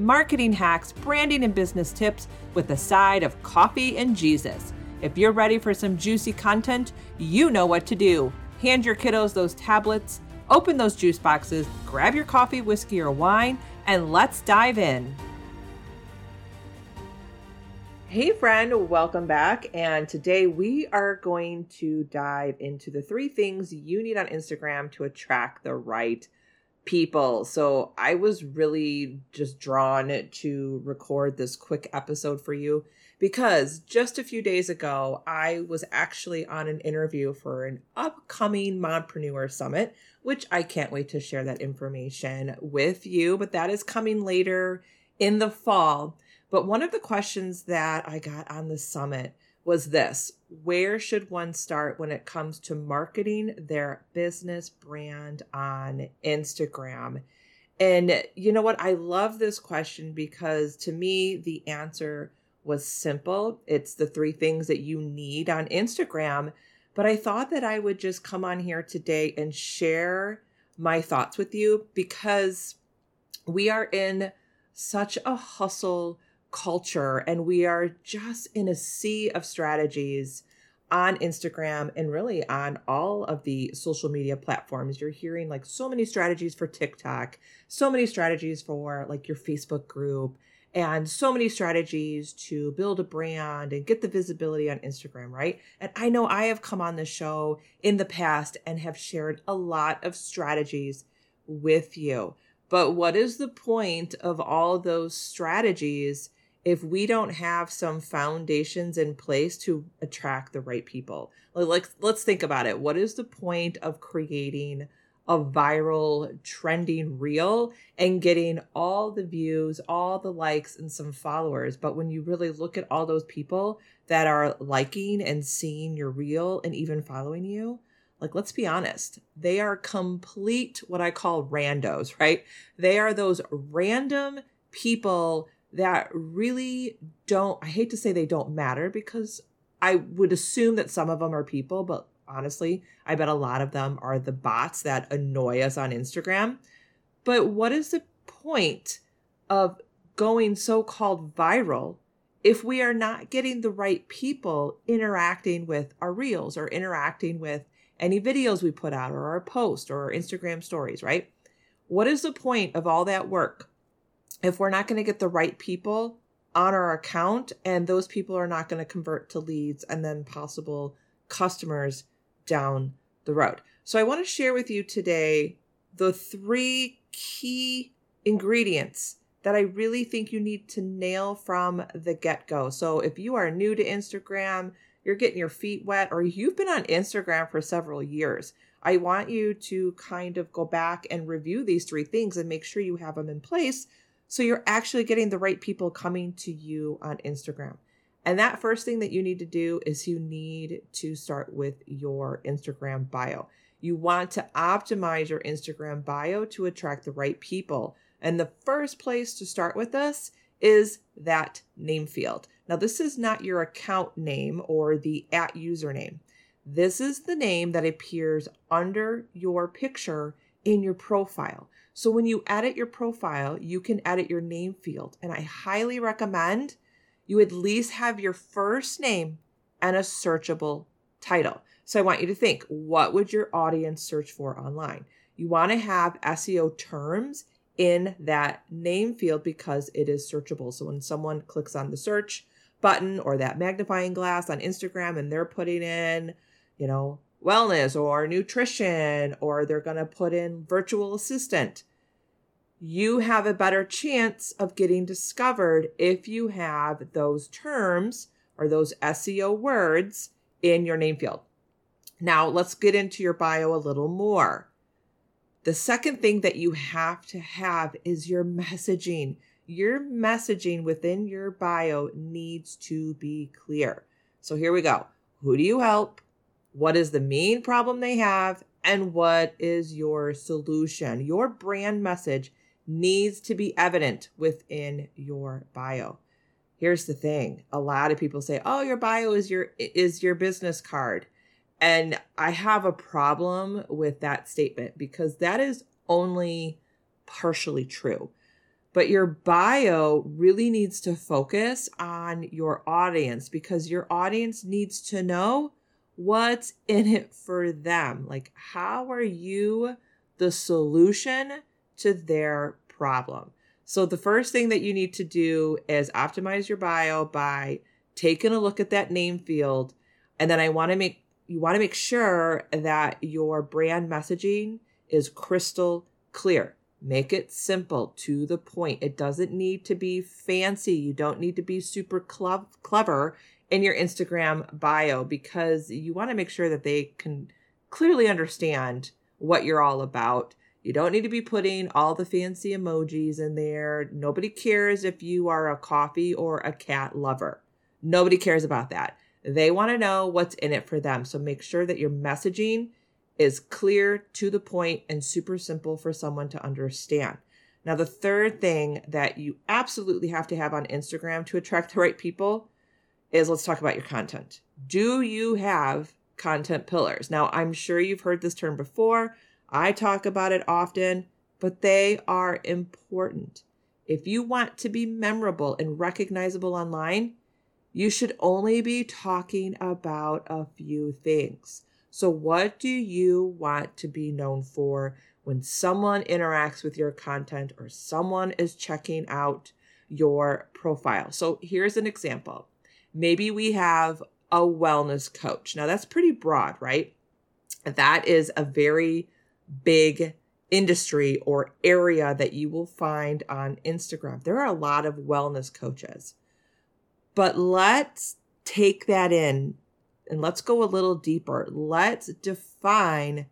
marketing hacks, branding and business tips with a side of coffee and Jesus. If you're ready for some juicy content, you know what to do. Hand your kiddos those tablets, open those juice boxes, grab your coffee, whiskey, or wine, and let's dive in. Hey, friend, welcome back. And today we are going to dive into the three things you need on Instagram to attract the right people. So I was really just drawn to record this quick episode for you because just a few days ago, I was actually on an interview for an upcoming Mompreneur Summit, which I can't wait to share that information with you, but that is coming later in the fall. But one of the questions that I got on the summit was this Where should one start when it comes to marketing their business brand on Instagram? And you know what? I love this question because to me, the answer was simple. It's the three things that you need on Instagram. But I thought that I would just come on here today and share my thoughts with you because we are in such a hustle culture and we are just in a sea of strategies on Instagram and really on all of the social media platforms. You're hearing like so many strategies for TikTok, so many strategies for like your Facebook group, and so many strategies to build a brand and get the visibility on Instagram, right? And I know I have come on the show in the past and have shared a lot of strategies with you. But what is the point of all those strategies if we don't have some foundations in place to attract the right people? Like, let's think about it. What is the point of creating a viral trending reel and getting all the views, all the likes, and some followers? But when you really look at all those people that are liking and seeing your reel and even following you, like let's be honest they are complete what i call randos right they are those random people that really don't, I hate to say they don't matter because I would assume that some of them are people, but honestly, I bet a lot of them are the bots that annoy us on Instagram. But what is the point of going so called viral if we are not getting the right people interacting with our reels or interacting with any videos we put out or our post or our Instagram stories, right? What is the point of all that work if we're not going to get the right people on our account and those people are not going to convert to leads and then possible customers down the road. So I want to share with you today the three key ingredients that I really think you need to nail from the get go. So if you are new to Instagram, you're getting your feet wet, or you've been on Instagram for several years, I want you to kind of go back and review these three things and make sure you have them in place so you're actually getting the right people coming to you on Instagram. And that first thing that you need to do is you need to start with your Instagram bio. You want to optimize your Instagram bio to attract the right people. And the first place to start with this is that name field. Now, this is not your account name or the at username. This is the name that appears under your picture in your profile. So when you edit your profile, you can edit your name field. And I highly recommend you at least have your first name and a searchable title. So I want you to think what would your audience search for online? You want to have SEO terms in that name field because it is searchable. So when someone clicks on the search button or that magnifying glass on Instagram and they're putting in, you know, wellness or nutrition, or they're going to put in virtual assistant, you have a better chance of getting discovered if you have those terms or those SEO words in your name field. Now, let's get into your bio a little more. The second thing that you have to have is your messaging. Your messaging within your bio needs to be clear. So here we go. Who do you help? What is the main problem they have? And what is your solution? Your brand message needs to be evident within your bio. Here's the thing. A lot of people say, "Oh, your bio is your is your business card." And I have a problem with that statement because that is only partially true. But your bio really needs to focus on your audience because your audience needs to know what's in it for them. Like, how are you the solution to their problem? So, the first thing that you need to do is optimize your bio by taking a look at that name field. And then I want to make you want to make sure that your brand messaging is crystal clear. Make it simple, to the point. It doesn't need to be fancy. You don't need to be super cl- clever in your Instagram bio because you want to make sure that they can clearly understand what you're all about. You don't need to be putting all the fancy emojis in there. Nobody cares if you are a coffee or a cat lover. Nobody cares about that. They want to know what's in it for them. So make sure that your messaging is clear, to the point, and super simple for someone to understand. Now, the third thing that you absolutely have to have on Instagram to attract the right people is let's talk about your content. Do you have content pillars? Now, I'm sure you've heard this term before. I talk about it often, but they are important. If you want to be memorable and recognizable online, you should only be talking about a few things. So, what do you want to be known for when someone interacts with your content or someone is checking out your profile? So, here's an example. Maybe we have a wellness coach. Now, that's pretty broad, right? That is a very big industry or area that you will find on Instagram. There are a lot of wellness coaches. But let's take that in and let's go a little deeper. Let's define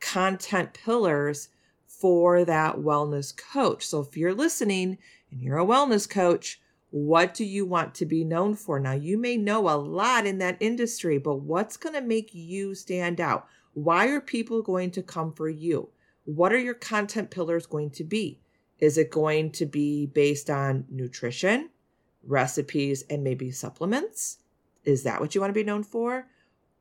content pillars for that wellness coach. So if you're listening and you're a wellness coach, what do you want to be known for? Now, you may know a lot in that industry, but what's going to make you stand out? Why are people going to come for you? What are your content pillars going to be? Is it going to be based on nutrition, recipes, and maybe supplements? Is that what you want to be known for?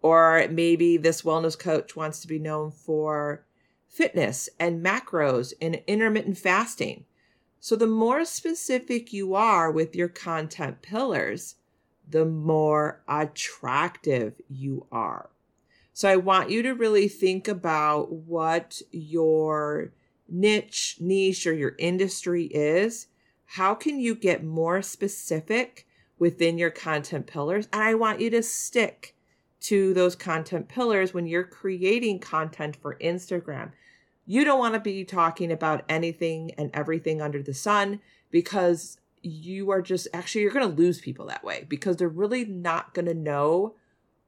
Or maybe this wellness coach wants to be known for fitness and macros and intermittent fasting. So, the more specific you are with your content pillars, the more attractive you are. So, I want you to really think about what your niche, niche, or your industry is. How can you get more specific within your content pillars. And I want you to stick to those content pillars when you're creating content for Instagram. You don't want to be talking about anything and everything under the sun because you are just actually you're going to lose people that way because they're really not going to know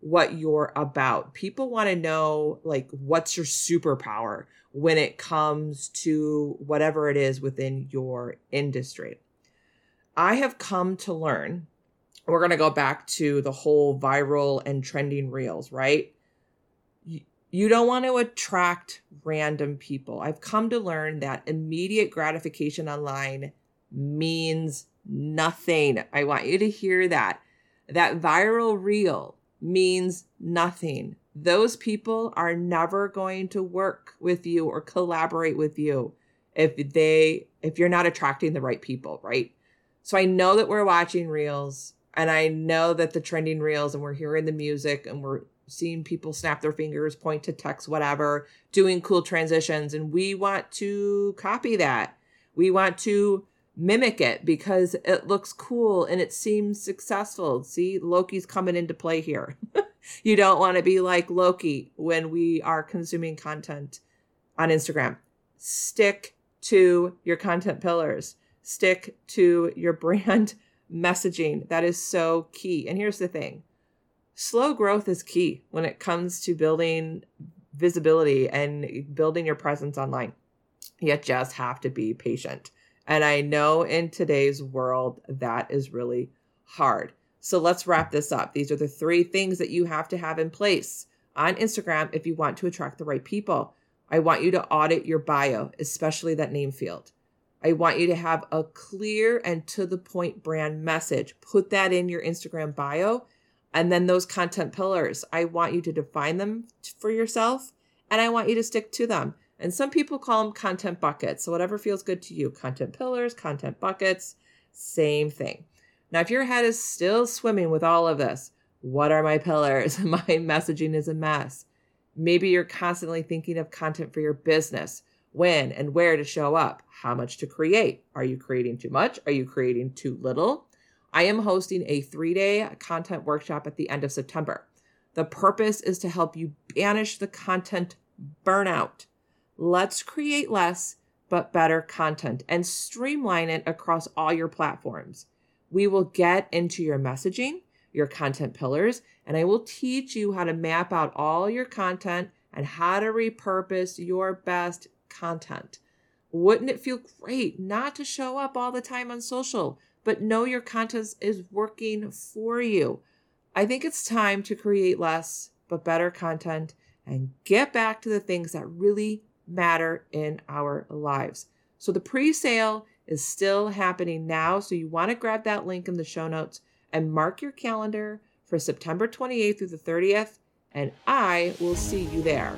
what you're about. People want to know like what's your superpower when it comes to whatever it is within your industry. I have come to learn we're going to go back to the whole viral and trending reels, right? You don't want to attract random people. I've come to learn that immediate gratification online means nothing. I want you to hear that. That viral reel means nothing. Those people are never going to work with you or collaborate with you if they if you're not attracting the right people, right? So I know that we're watching reels and I know that the trending reels and we're hearing the music and we're seeing people snap their fingers, point to text, whatever, doing cool transitions. And we want to copy that. We want to mimic it because it looks cool and it seems successful. See, Loki's coming into play here. you don't want to be like Loki when we are consuming content on Instagram. Stick to your content pillars, stick to your brand messaging. That is so key. And here's the thing slow growth is key when it comes to building visibility and building your presence online. You just have to be patient. And I know in today's world that is really hard. So let's wrap this up. These are the three things that you have to have in place on Instagram if you want to attract the right people. I want you to audit your bio, especially that name field. I want you to have a clear and to the point brand message. Put that in your Instagram bio. And then those content pillars, I want you to define them for yourself and I want you to stick to them. And some people call them content buckets. So, whatever feels good to you content pillars, content buckets, same thing. Now, if your head is still swimming with all of this, what are my pillars? my messaging is a mess. Maybe you're constantly thinking of content for your business when and where to show up, how much to create. Are you creating too much? Are you creating too little? I am hosting a three day content workshop at the end of September. The purpose is to help you banish the content burnout. Let's create less but better content and streamline it across all your platforms. We will get into your messaging, your content pillars, and I will teach you how to map out all your content and how to repurpose your best content. Wouldn't it feel great not to show up all the time on social, but know your content is working for you? I think it's time to create less but better content and get back to the things that really matter in our lives. So the pre sale is still happening now. So you want to grab that link in the show notes and mark your calendar for September 28th through the 30th, and I will see you there.